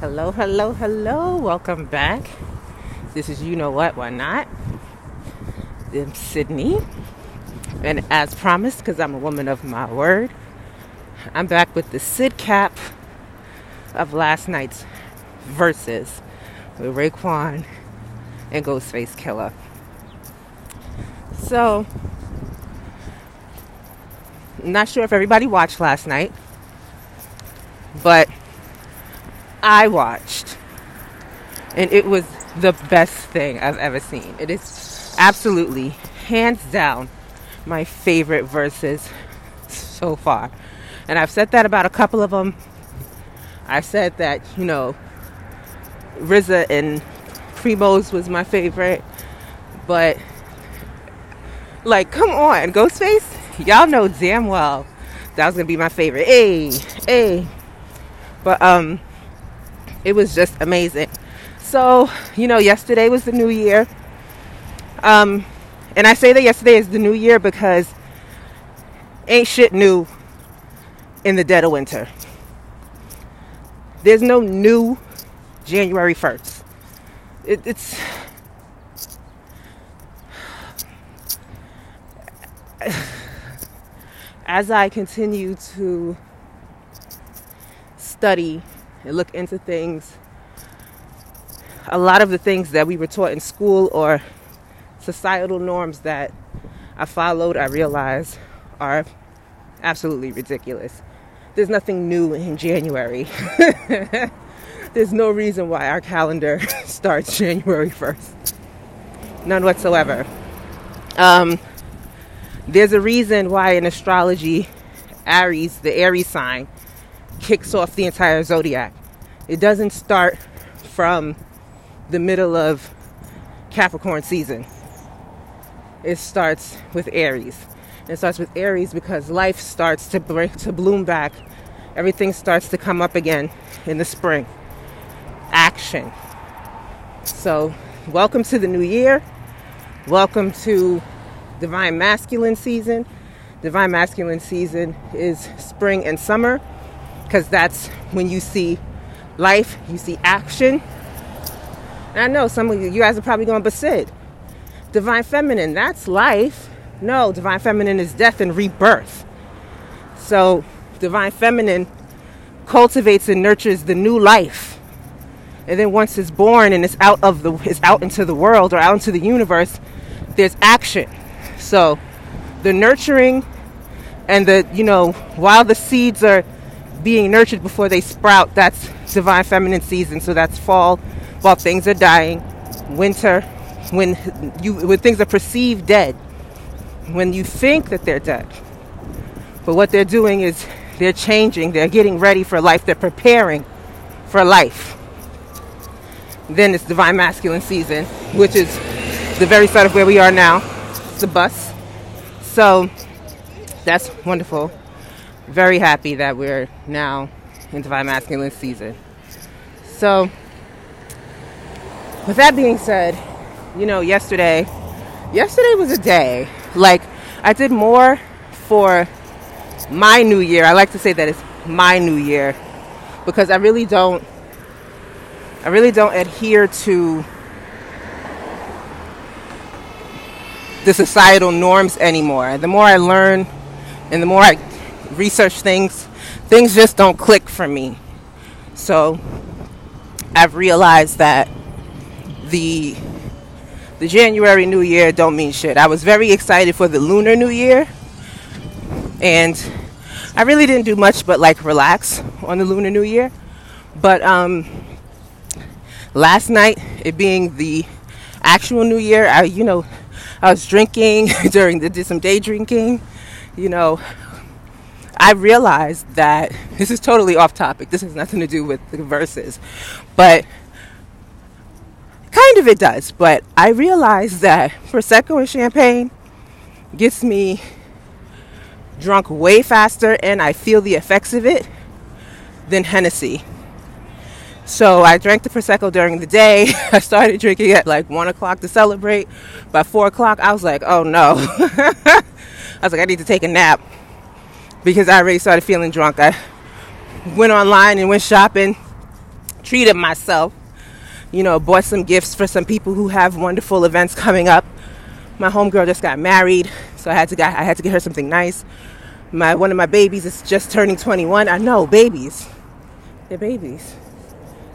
Hello, hello, hello. Welcome back. This is You Know What, Why Not? I'm Sydney. And as promised, because I'm a woman of my word, I'm back with the Sid cap of last night's verses with Raekwon and Ghostface Killah. So, not sure if everybody watched last night, but I watched. And it was the best thing I've ever seen. It is absolutely, hands down, my favorite verses so far. And I've said that about a couple of them. I said that, you know, RZA and Primo's was my favorite. But, like, come on, Ghostface? Y'all know damn well that was gonna be my favorite. Hey, hey. But, um, it was just amazing. So, you know, yesterday was the new year. Um, and I say that yesterday is the new year because ain't shit new in the dead of winter. There's no new January 1st. It, it's. As I continue to study and look into things, a lot of the things that we were taught in school or societal norms that I followed, I realized are absolutely ridiculous. There's nothing new in January. There's no reason why our calendar starts January 1st. None whatsoever. Um, there's a reason why in astrology, Aries, the Aries sign, kicks off the entire zodiac. It doesn't start from the middle of Capricorn season. It starts with Aries. It starts with Aries because life starts to break, to bloom back. Everything starts to come up again in the spring. Action. So, welcome to the new year. Welcome to Divine Masculine season. Divine Masculine season is spring and summer because that's when you see life, you see action. And I know some of you, guys are probably going, but Sid, Divine Feminine, that's life. No, Divine Feminine is death and rebirth. So, Divine Feminine cultivates and nurtures the new life. And then once it's born and it's out of the it's out into the world or out into the universe, there's action. So, the nurturing and the, you know, while the seeds are being nurtured before they sprout, that's divine feminine season. So that's fall while things are dying, winter when you when things are perceived dead, when you think that they're dead. But what they're doing is they're changing, they're getting ready for life, they're preparing for life. Then it's divine masculine season, which is the very start of where we are now. It's the bus. So that's wonderful. Very happy that we're now in divine masculine season. So, with that being said, you know, yesterday, yesterday was a day. Like, I did more for my new year. I like to say that it's my new year because I really don't, I really don't adhere to the societal norms anymore. The more I learn and the more I research things, things just don't click for me. So I've realized that the the January New Year don't mean shit. I was very excited for the Lunar New Year, and I really didn't do much but like relax on the Lunar New Year. But um, last night, it being the actual New Year, I you know I was drinking during the did some day drinking, you know, I realized that this is totally off topic. This has nothing to do with the verses. But kind of it does. But I realized that Prosecco and champagne gets me drunk way faster and I feel the effects of it than Hennessy. So I drank the Prosecco during the day. I started drinking at like 1 o'clock to celebrate. By 4 o'clock, I was like, oh no. I was like, I need to take a nap because I already started feeling drunk. I went online and went shopping, treated myself. You know, bought some gifts for some people who have wonderful events coming up. My homegirl just got married, so I had to get, I had to get her something nice. My one of my babies is just turning 21. I know, babies. They're babies.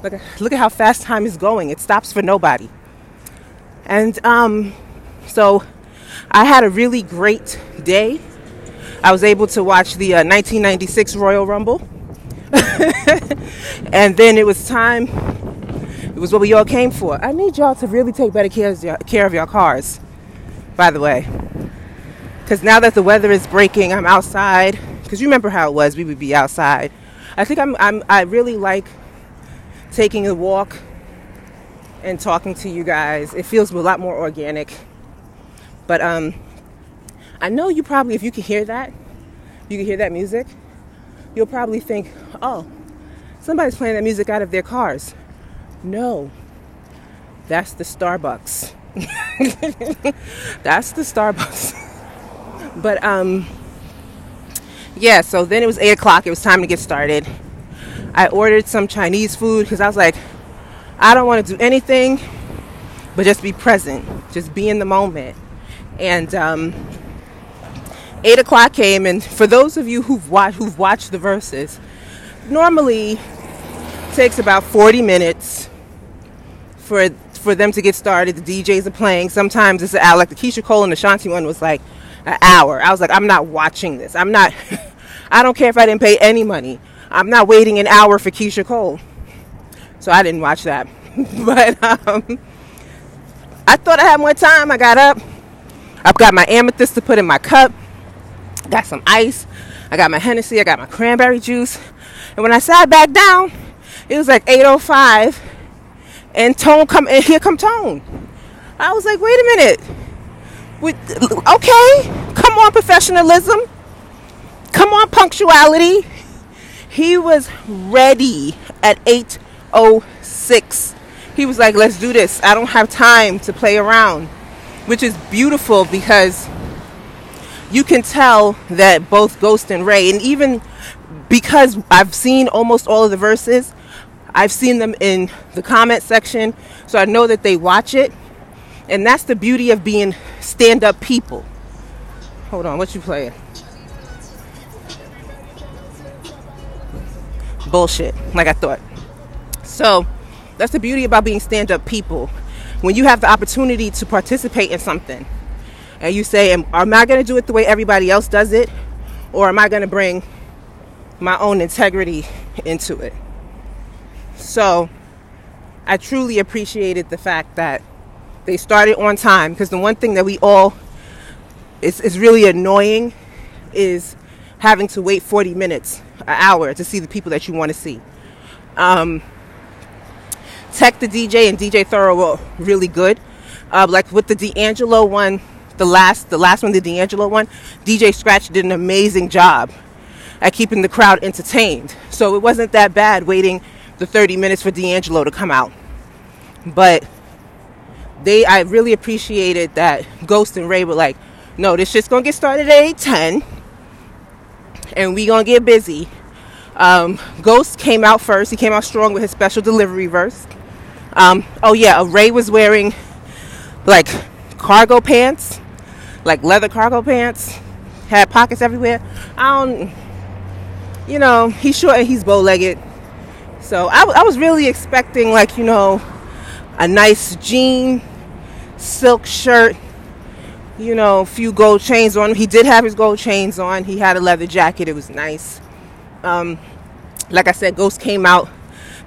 Look look at how fast time is going. It stops for nobody. And um, so I had a really great day. I was able to watch the uh, 1996 Royal Rumble. and then it was time, it was what we all came for. I need y'all to really take better care of your, care of your cars, by the way. Because now that the weather is breaking, I'm outside. Because you remember how it was, we would be outside. I think I'm, I'm I really like taking a walk and talking to you guys. It feels a lot more organic. But um, I know you probably, if you can hear that, you can hear that music, you'll probably think, oh, somebody's playing that music out of their cars. No, that's the Starbucks. that's the Starbucks. but um, yeah, so then it was 8 o'clock. It was time to get started. I ordered some Chinese food because I was like, I don't want to do anything but just be present, just be in the moment. And um, eight o'clock came, and for those of you who've watched who've watched the verses, normally takes about 40 minutes for for them to get started. The DJs are playing. Sometimes it's. Like the Keyshia Cole and the Shanti one was like an hour. I was like, I'm not watching this. I'm not. I don't care if I didn't pay any money. I'm not waiting an hour for Keyshia Cole. So I didn't watch that. but um, I thought I had more time. I got up. I've got my amethyst to put in my cup. Got some ice. I got my Hennessy. I got my cranberry juice. And when I sat back down, it was like 8:05, and Tone come and here come Tone. I was like, wait a minute. With, okay, come on, professionalism. Come on, punctuality. He was ready at 8:06. He was like, "Let's do this. I don't have time to play around." Which is beautiful because you can tell that both Ghost and Ray, and even because I've seen almost all of the verses, I've seen them in the comment section, so I know that they watch it. And that's the beauty of being stand up people. Hold on, what you playing? bullshit, like I thought. So that's the beauty about being stand up people. When you have the opportunity to participate in something and you say, Am, am I going to do it the way everybody else does it? Or am I going to bring my own integrity into it? So I truly appreciated the fact that they started on time because the one thing that we all is, is really annoying is having to wait 40 minutes an hour to see the people that you want to see. Um, Tech the DJ and DJ Thorough were really good. Uh, like with the D'Angelo one, the last the last one, the D'Angelo one, DJ Scratch did an amazing job at keeping the crowd entertained. So it wasn't that bad waiting the 30 minutes for D'Angelo to come out. But they I really appreciated that Ghost and Ray were like, no, this shit's gonna get started at 8:10 and we gonna get busy. Um, Ghost came out first. He came out strong with his special delivery verse. Um, oh yeah, Ray was wearing like cargo pants, like leather cargo pants, had pockets everywhere. I don't, you know, he's short and he's bow-legged. So I, I was really expecting like you know a nice jean, silk shirt, you know, a few gold chains on. He did have his gold chains on. He had a leather jacket. It was nice. Um, like I said, Ghost came out.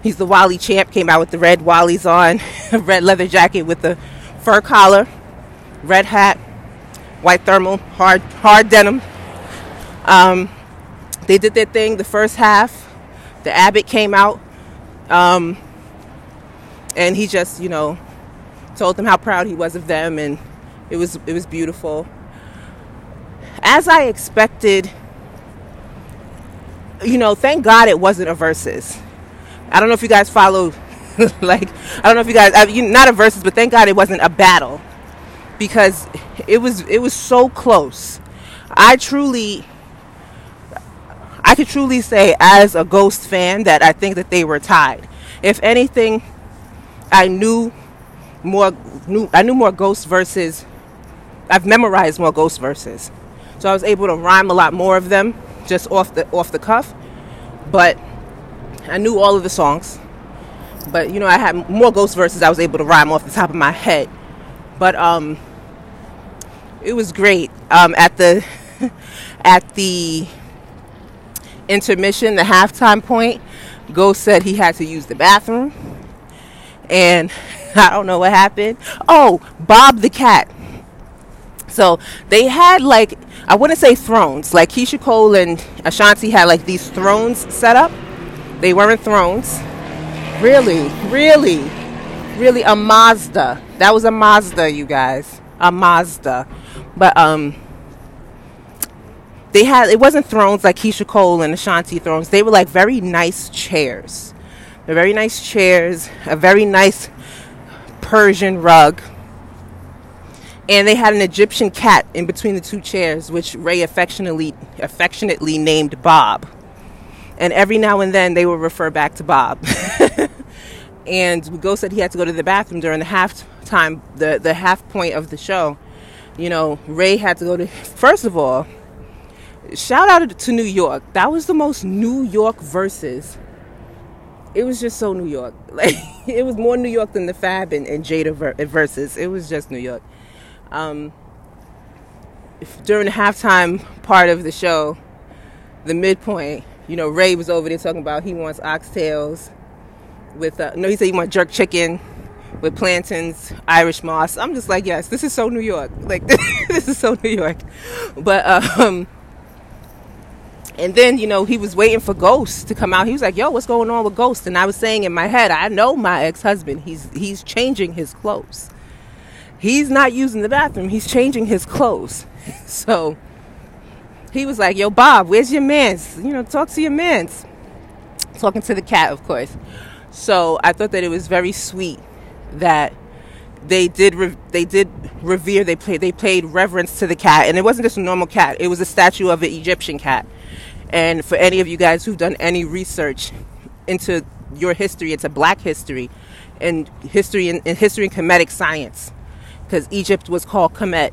He's the Wally champ. Came out with the red Wallies on, red leather jacket with the fur collar, red hat, white thermal, hard hard denim. Um, they did their thing. The first half, the Abbot came out, um, and he just, you know, told them how proud he was of them and it was it was beautiful. As I expected, you know, thank God it wasn't a Verzuz. I don't know if you guys follow, like, I don't know if you guys, I, you, not a Verzuz, but thank God it wasn't a battle because it was it was so close. I truly, I could truly say as a Ghost fan that I think that they were tied. if anything, I knew more. Knew I knew more ghost verses. I've memorized more ghost verses, so I was able to rhyme a lot more of them just off the off the cuff. But I knew all of the songs. But you know, I had more ghost verses I was able to rhyme off the top of my head. But um, it was great. Um, at the at the intermission, the halftime point, Ghost said he had to use the bathroom, and I don't know what happened. Oh, Bob the cat. So they had like I wouldn't say thrones. Like Keyshia Cole and Ashanti had like these thrones set up. They weren't thrones. Really, really, really a Mazda. That was a Mazda, you guys. A Mazda. But um they had it wasn't thrones like Keyshia Cole and Ashanti thrones. They were like very nice chairs. They're very nice chairs, a very nice Persian rug. And they had an Egyptian cat in between the two chairs, which Ray affectionately affectionately named Bob. And every now and then they would refer back to Bob. and Go said he had to go to the bathroom during the half time, the, the half point of the show. You know, Ray had to go to, first of all, shout out to New York. That was the most New York verses. It was just so New York. Like it was more New York than the Fab and, and Jada ver- verses. It was just New York. Um, during the halftime part of the show, the midpoint, you know, Ray was over there talking about he wants oxtails with uh, no, he said he wants jerk chicken with plantains, Irish moss. I'm just like, yes, this is so New York. Like this is so New York. But um and then, you know, he was waiting for Ghost to come out. He was like, "Yo, what's going on with Ghost?" And I was saying in my head, "I know my ex-husband. He's he's changing his clothes. He's not using the bathroom. He's changing his clothes." so he was like, "Yo, Bob, where's your man's? You know, talk to your man's." Talking to the cat, of course. So I thought that it was very sweet that they did re- they did revere they played they paid reverence to the cat. And it wasn't just a normal cat it was a statue of an egyptian cat. And for any of you guys who've done any research into your history, into black history and history and, history and Kemetic science, because Egypt was called Kemet.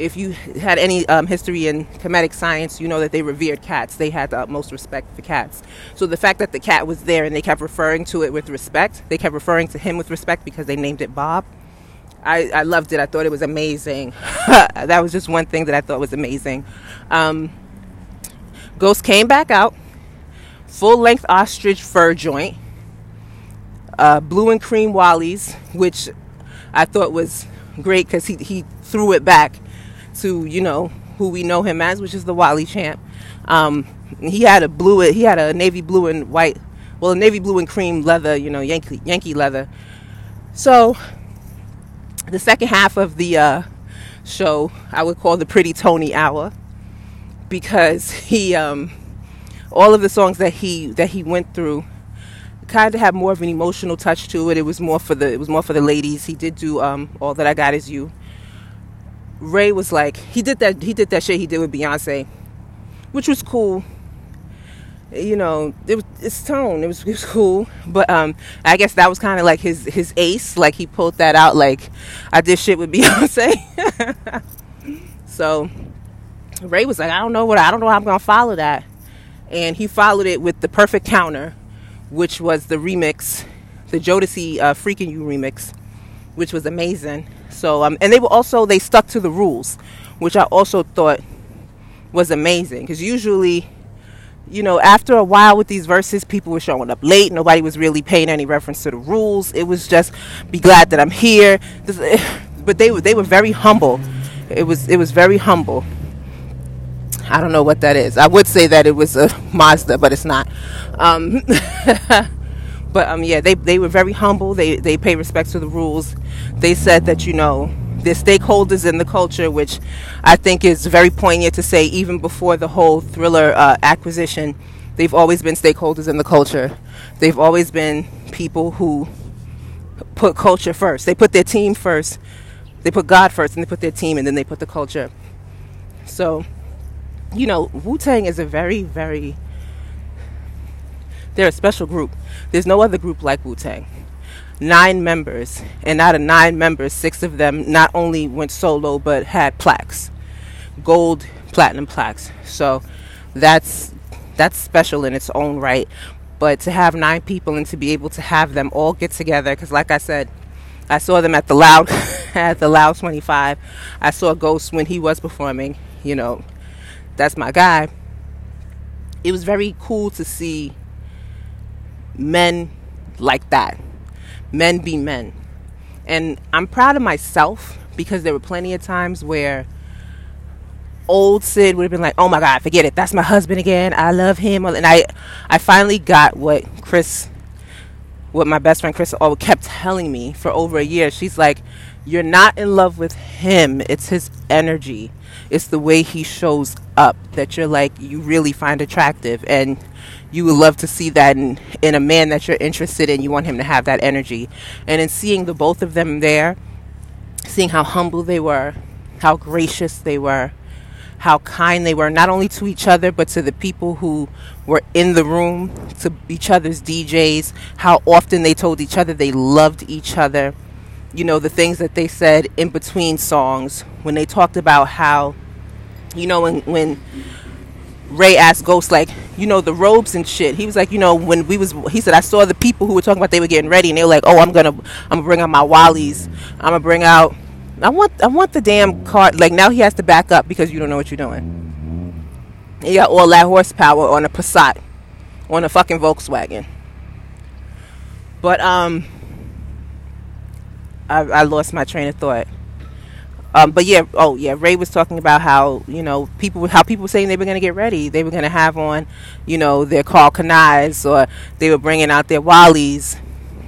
If you had any um, history in Kemetic science, you know that they revered cats. They had the utmost respect for cats. So the fact that the cat was there and they kept referring to it with respect, they kept referring to him with respect because they named it Bob. I, I loved it. I thought it was amazing. that was just one thing that I thought was amazing. Um, Ghost came back out, full length ostrich fur joint, uh, blue and cream Wally's, which I thought was great because he, he threw it back to, you know, who we know him as, which is the Wally champ. Um, he had a blue, he had a navy blue and white, well, a navy blue and cream leather, you know, Yankee, Yankee leather. So the second half of the uh, show, I would call the Pretty Tony Hour because he um, all of the songs that he that he went through kind of had more of an emotional touch to it. It was more for the it was more for the ladies. He did do um, all that I got is you. Ray was like he did that he did that shit he did with Beyonce, which was cool. You know, it was its tone. It was it was cool, but um, I guess that was kind of like his his ace. Like he pulled that out. Like I did shit with Beyonce. so Ray was like, I don't know what I don't know how I'm gonna follow that, and he followed it with the perfect counter, which was the remix, the Jodeci uh, "Freek'n You" remix, which was amazing. So um, and they were also they stuck to the rules, which I also thought was amazing because usually you know, after a while with these verses, people were showing up late. Nobody was really paying any reference to the rules. It was just, be glad that I'm here. But they were they were very humble. It was it was very humble. I don't know what that is. I would say that it was a Mazda, but it's not. Um, but um, yeah, they they were very humble. They they pay respect to the rules. They said that you know they're stakeholders in the culture, which I think is very poignant to say. Even before the whole Triller uh, acquisition, they've always been stakeholders in the culture. They've always been people who put culture first. They put their team first. They put God first, and they put their team, and then they put the culture. So you know, Wu Tang is a very, very. They're a special group. There's no other group like Wu Tang. Nine members, and out of nine members, six of them not only went solo but had plaques, gold, platinum plaques. So that's that's special in its own right. But to have nine people and to be able to have them all get together, because like I said, I saw them at the Loud at the Loud 25. I saw Ghost when he was performing. You know, that's my guy. It was very cool to see men like that. Men be men. And I'm proud of myself because there were plenty of times where old Sid would have been like, "Oh my God, forget it. That's my husband again. I love him." And I, I finally got what Chris, what my best friend Chris, all kept telling me for over a year. She's like, "You're not in love with him. It's his energy. It's the way he shows up that you're like you really find attractive, and you would love to see that in in a man that you're interested in. You want him to have that energy, and in seeing the both of them there." Seeing how humble they were, how gracious they were, how kind they were, not only to each other, but to the people who were in the room, to each other's DJs, how often they told each other they loved each other. You know, the things that they said in between songs when they talked about how, you know, when, when Ray asked Ghost, like, you know, the robes and shit. He was like, you know, when we was, he said, I saw the people who were talking about they were getting ready, and they were like, oh, I'm gonna, I'm gonna bring out my Wallies. I'm gonna bring out I want I want the damn car. Like now he has to back up because you don't know what you're doing. You got all that horsepower on a Passat, on a fucking Volkswagen. But um, I, I lost my train of thought. Um, but yeah, oh yeah, Ray was talking about how you know people how people were saying they were going to get ready, they were going to have on, you know, their Karl Kani's or they were bringing out their Wallies,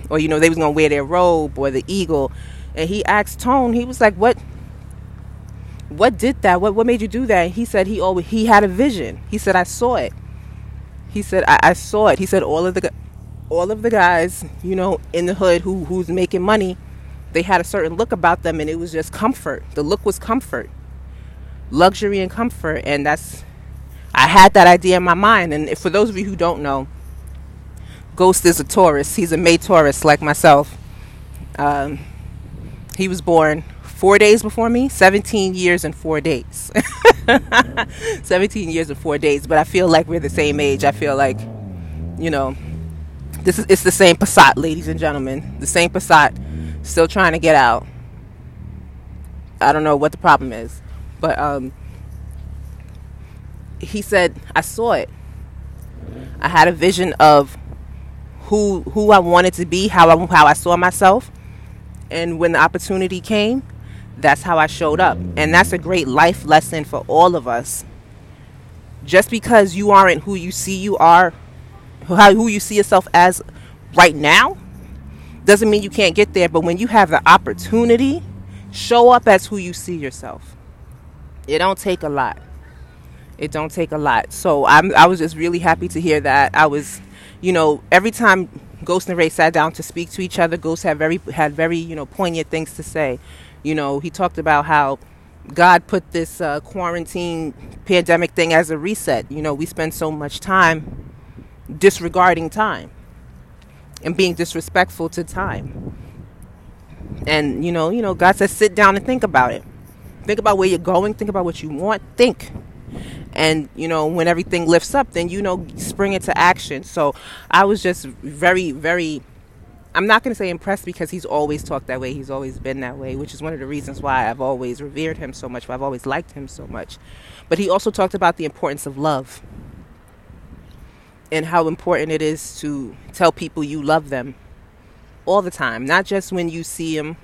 or you know they was going to wear their robe or the eagle and he asked Tone, he was like, "What? What did that? What what made you do that?" And he said he always he had a vision. He said, "I saw it." He said, I, "I saw it." He said, "All of the all of the guys, you know, in the hood who who's making money, they had a certain look about them, and it was just comfort. The look was comfort, luxury, and comfort, and that's." I had that idea in my mind, and for those of you who don't know, Ghost is a Taurus. He's a May Taurus like myself. Um, he was born four days before me, 17 years and four days. 17 years and four days, but I feel like we're the same age. I feel like, you know, this is it's the same Passat, ladies and gentlemen. The same Passat, still trying to get out. I don't know what the problem is, but um, he said I saw it. I had a vision of who who I wanted to be, how I, how I saw myself, and when the opportunity came, that's how I showed up. And that's a great life lesson for all of us. Just because you aren't who you see you are, who you see yourself as right now, doesn't mean you can't get there. But when you have the opportunity, show up as who you see yourself. It don't take a lot. It don't take a lot. So I'm, I was just really happy to hear that. I was, you know, every time Ghost and Ray sat down to speak to each other. Ghost had very had very you know poignant things to say. You know, he talked about how God put this uh, quarantine pandemic thing as a reset. You know, we spend so much time disregarding time and being disrespectful to time. And you know, you know, God says sit down and think about it. Think about where you're going. Think about what you want. Think and you know when everything lifts up then you know spring into action so i was just very very i'm not going to say impressed because he's always talked that way he's always been that way which is one of the reasons why i've always revered him so much why i've always liked him so much but he also talked about the importance of love and how important it is to tell people you love them all the time not just when you see them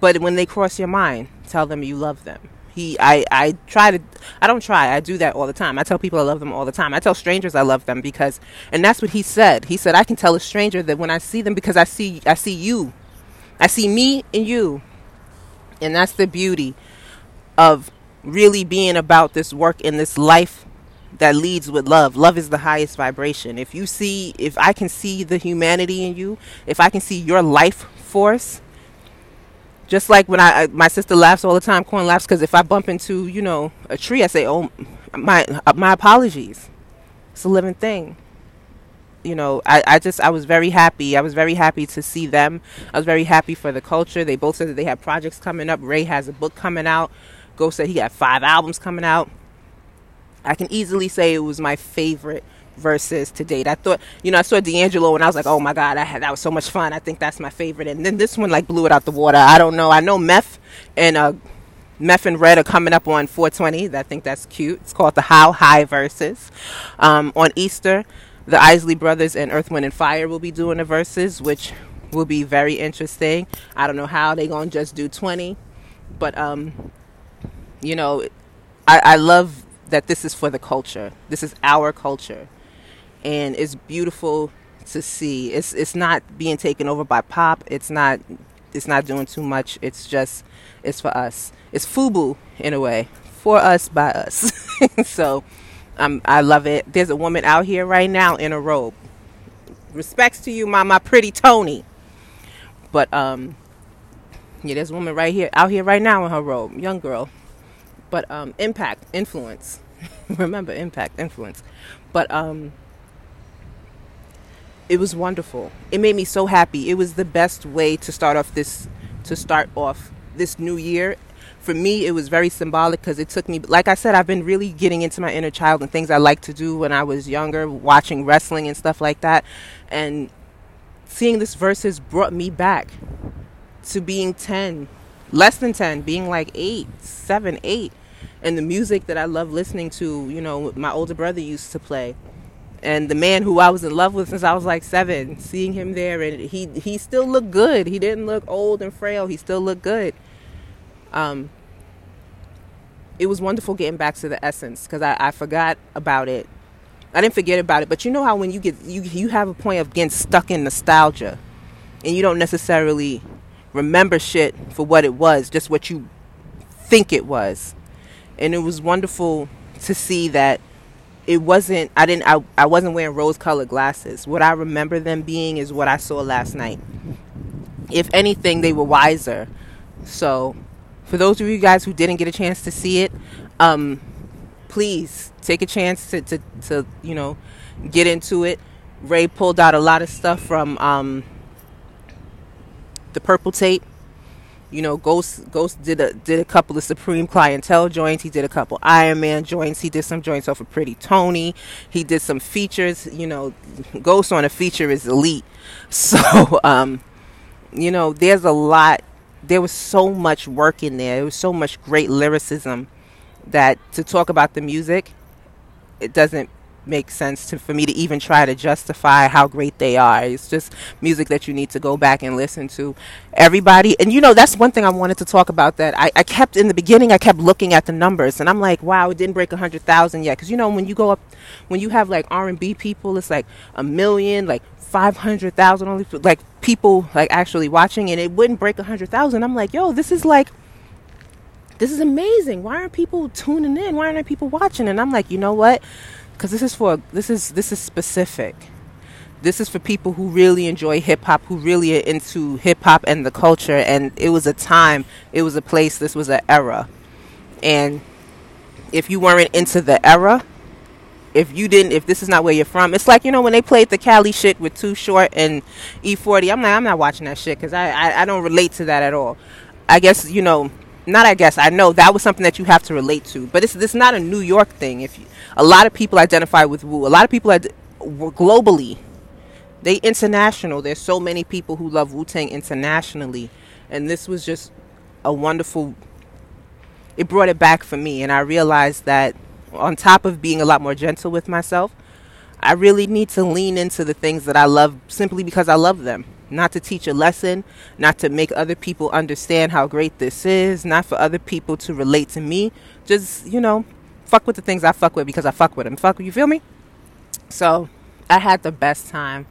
but when they cross your mind tell them you love them he I I try to I don't try. I do that all the time. I tell people I love them all the time. I tell strangers I love them because and that's what he said. He said I can tell a stranger that when I see them because I see I see you. I see me and you. And that's the beauty of really being about this work in this life that leads with love. Love is the highest vibration. If you see if I can see the humanity in you, if I can see your life force, just like when I, my sister laughs all the time, Corn laughs because if I bump into, you know, a tree, I say, oh, my, my apologies. It's a living thing. you know, I, I just I was very happy. I was very happy to see them. I was very happy for the culture. They both said that they have projects coming up. Ray has a book coming out. Ghost said he got five albums coming out. I can easily say it was my favorite verses to date. I thought, you know, I saw D'Angelo and I was like, oh my god, I had that was so much fun. I think that's my favorite. And then this one like blew it out the water. I don't know. I know Meth and uh, Meth and Red are coming up on 420. I think that's cute. It's called the How High verses. Um, on Easter, the Isley Brothers and Earth, Wind, and Fire will be doing the verses, which will be very interesting. I don't know how they're going to just do 20, but, um, you know, I, I love that this is for the culture. This is our culture. And it's beautiful to see. It's it's not being taken over by pop. It's not it's not doing too much. It's just it's for us. It's FUBU in a way, for us by us. so um, I love it. There's a woman out here right now in a robe. Respects to you, my my pretty Tony. But um, yeah, there's a woman right here out here right now in her robe, young girl. But um, impact, influence. Remember, impact, influence. But um, it was wonderful. It made me so happy. It was the best way to start off this to start off this new year. For me, it was very symbolic because it took me, like I said, I've been really getting into my inner child and things I like to do when I was younger, watching wrestling and stuff like that. And seeing this verses brought me back to being 10, less than 10, being like 8, 7, 8. And the music that I love listening to, you know, my older brother used to play and the man who I was in love with since I was like seven, seeing him there, and he he still looked good. He didn't look old and frail. He still looked good. Um, it was wonderful getting back to the essence because I, I forgot about it. I didn't forget about it, but you know how when you get you you have a point of getting stuck in nostalgia, and you don't necessarily remember shit for what it was, just what you think it was, and it was wonderful to see that it wasn't I didn't I, I wasn't wearing rose colored glasses. What I remember them being is what I saw last night. If anything, they were wiser. So for those of you guys who didn't get a chance to see it, um, please take a chance to, to, to, you know, get into it. Ray pulled out a lot of stuff from um, the purple tape you know, Ghost Ghost did a did a couple of Supreme clientele joints. He did a couple Iron Man joints. He did some joints off of Pretty Tony. He did some features. You know, Ghost on a feature is elite. So, um, you know, there's a lot. There was so much work in there. There was so much great lyricism that to talk about the music, it doesn't make sense to, for me to even try to justify how great they are. It's just music that you need to go back and listen to. Everybody, and you know, that's one thing I wanted to talk about that I, I kept in the beginning, I kept looking at the numbers and I'm like, wow, it didn't break a hundred thousand yet. Cause you know, when you go up, when you have like R&B people, it's like a million, like 500,000 only, like people like actually watching and it wouldn't break a hundred thousand. I'm like, yo, this is like, this is amazing. Why aren't people tuning in? Why aren't people watching? And I'm like, you know what? Because this is for this is this is specific. This is for people who really enjoy hip hop, who really are into hip hop and the culture. And it was a time, it was a place, this was an era. And if you weren't into the era, if you didn't, if this is not where you're from, it's like you know when they played the Cali shit with Too Short and E40. I'm like, I'm not watching that shit because I, I I don't relate to that at all. I guess you know not I guess I know that was something that you have to relate to, but it's this not a New York thing. If you, a lot of people identify with Wu, a lot of people are globally, they international. There's so many people who love Wu Tang internationally, and this was just a wonderful. It brought it back for me, and I realized that on top of being a lot more gentle with myself, I really need to lean into the things that I love simply because I love them not to teach a lesson, not to make other people understand how great this is, not for other people to relate to me. Just, you know, fuck with the things I fuck with because I fuck with them. Fuck, you feel me? So, I had the best time.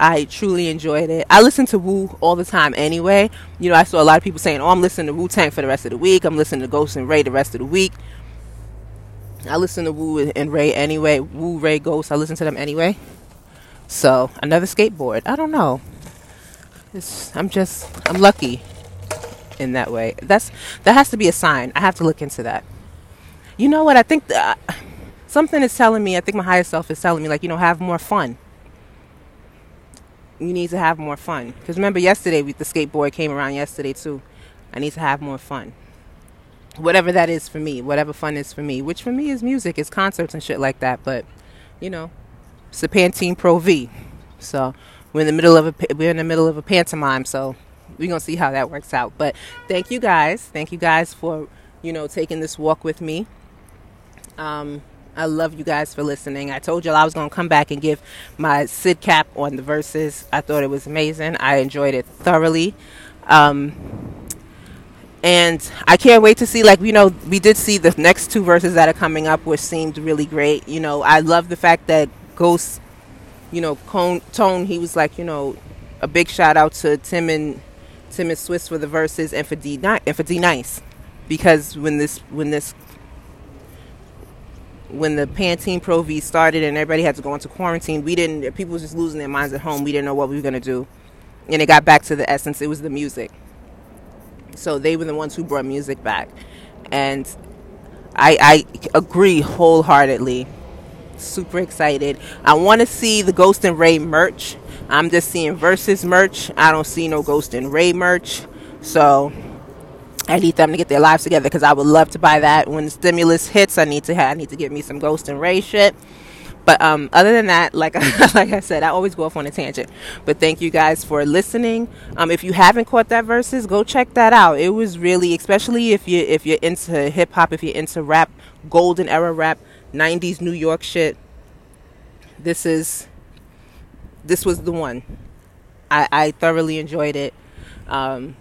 I truly enjoyed it. I listen to Wu all the time anyway. You know, I saw a lot of people saying, oh, I'm listening to Wu Tang for the rest of the week. I'm listening to Ghost and Ray the rest of the week. I listen to Wu and Ray anyway. Wu, Ray, Ghost. I listen to them anyway. So, another skateboard. I don't know. It's, I'm just I'm lucky in that way. That's that has to be a sign. I have to look into that. You know what? I think that uh, something is telling me. I think my higher self is telling me like you know have more fun. you need to have more fun. Because remember, yesterday we, the skateboard came around yesterday too. I need to have more fun. Whatever that is for me, whatever fun is for me, which for me is music, is concerts and shit like that. But you know, it's the Pantene Pro V. So we're in the middle of a we're in the middle of a pantomime. So we're gonna see how that works out. But thank you guys, thank you guys for you know taking this walk with me. Um, I love you guys for listening. I told y'all I was to come back and give my Sid cap on the verses. I thought it was amazing. I enjoyed it thoroughly. Um, and I can't wait to see, like, you know, we did see the next two verses that are coming up, which seemed really great. You know, I love the fact that Ghost, you know, Tone, he was like, you know, a big shout out to Tim and Tim and Swizz for the verses and for D and for D Nice because when this when this when the Pantene Pro V started and everybody had to go into quarantine, we didn't. People was just losing their minds at home. We didn't know what we were gonna do, and it got back to the essence. It was the music. So they were the ones who brought music back, and I, I agree wholeheartedly. Super excited. I want to see the Ghost and Ray merch. I'm just seeing versus merch. I don't see no Ghost and Ray merch. So I need them to get their lives together because I would love to buy that when the stimulus hits. I need to have, I need to get me some Ghost and Ray shit. But um, other than that, like like I said, I always go off on a tangent. But thank you guys for listening. Um, if you haven't caught that verses, go check that out. It was really, especially if you if you're into hip hop, if you're into rap, golden era rap, '90s New York shit. This is this was the one. I, I thoroughly enjoyed it. Um,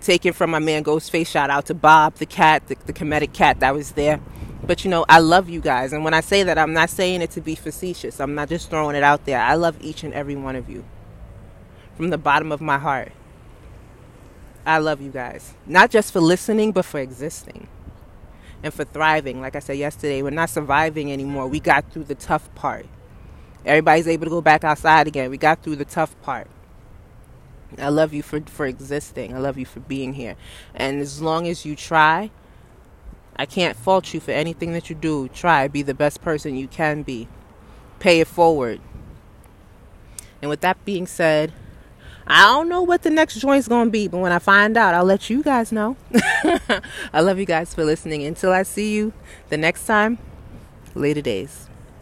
taken from my man Ghostface. Shout out to Bob, the cat, the, the Kemetic cat that was there. But you know, I love you guys. And when I say that, I'm not saying it to be facetious. I'm not just throwing it out there. I love each and every one of you from the bottom of my heart. I love you guys. Not just for listening, but for existing and for thriving. Like I said yesterday, we're not surviving anymore. We got through the tough part. Everybody's able to go back outside again. We got through the tough part. I love you for, for existing. I love you for being here. And as long as you try, I can't fault you for anything that you do. Try, be the best person you can be. Pay it forward. And with that being said, I don't know what the next joint's going to be, but when I find out, I'll let you guys know. I love you guys for listening. Until I see you the next time, later days.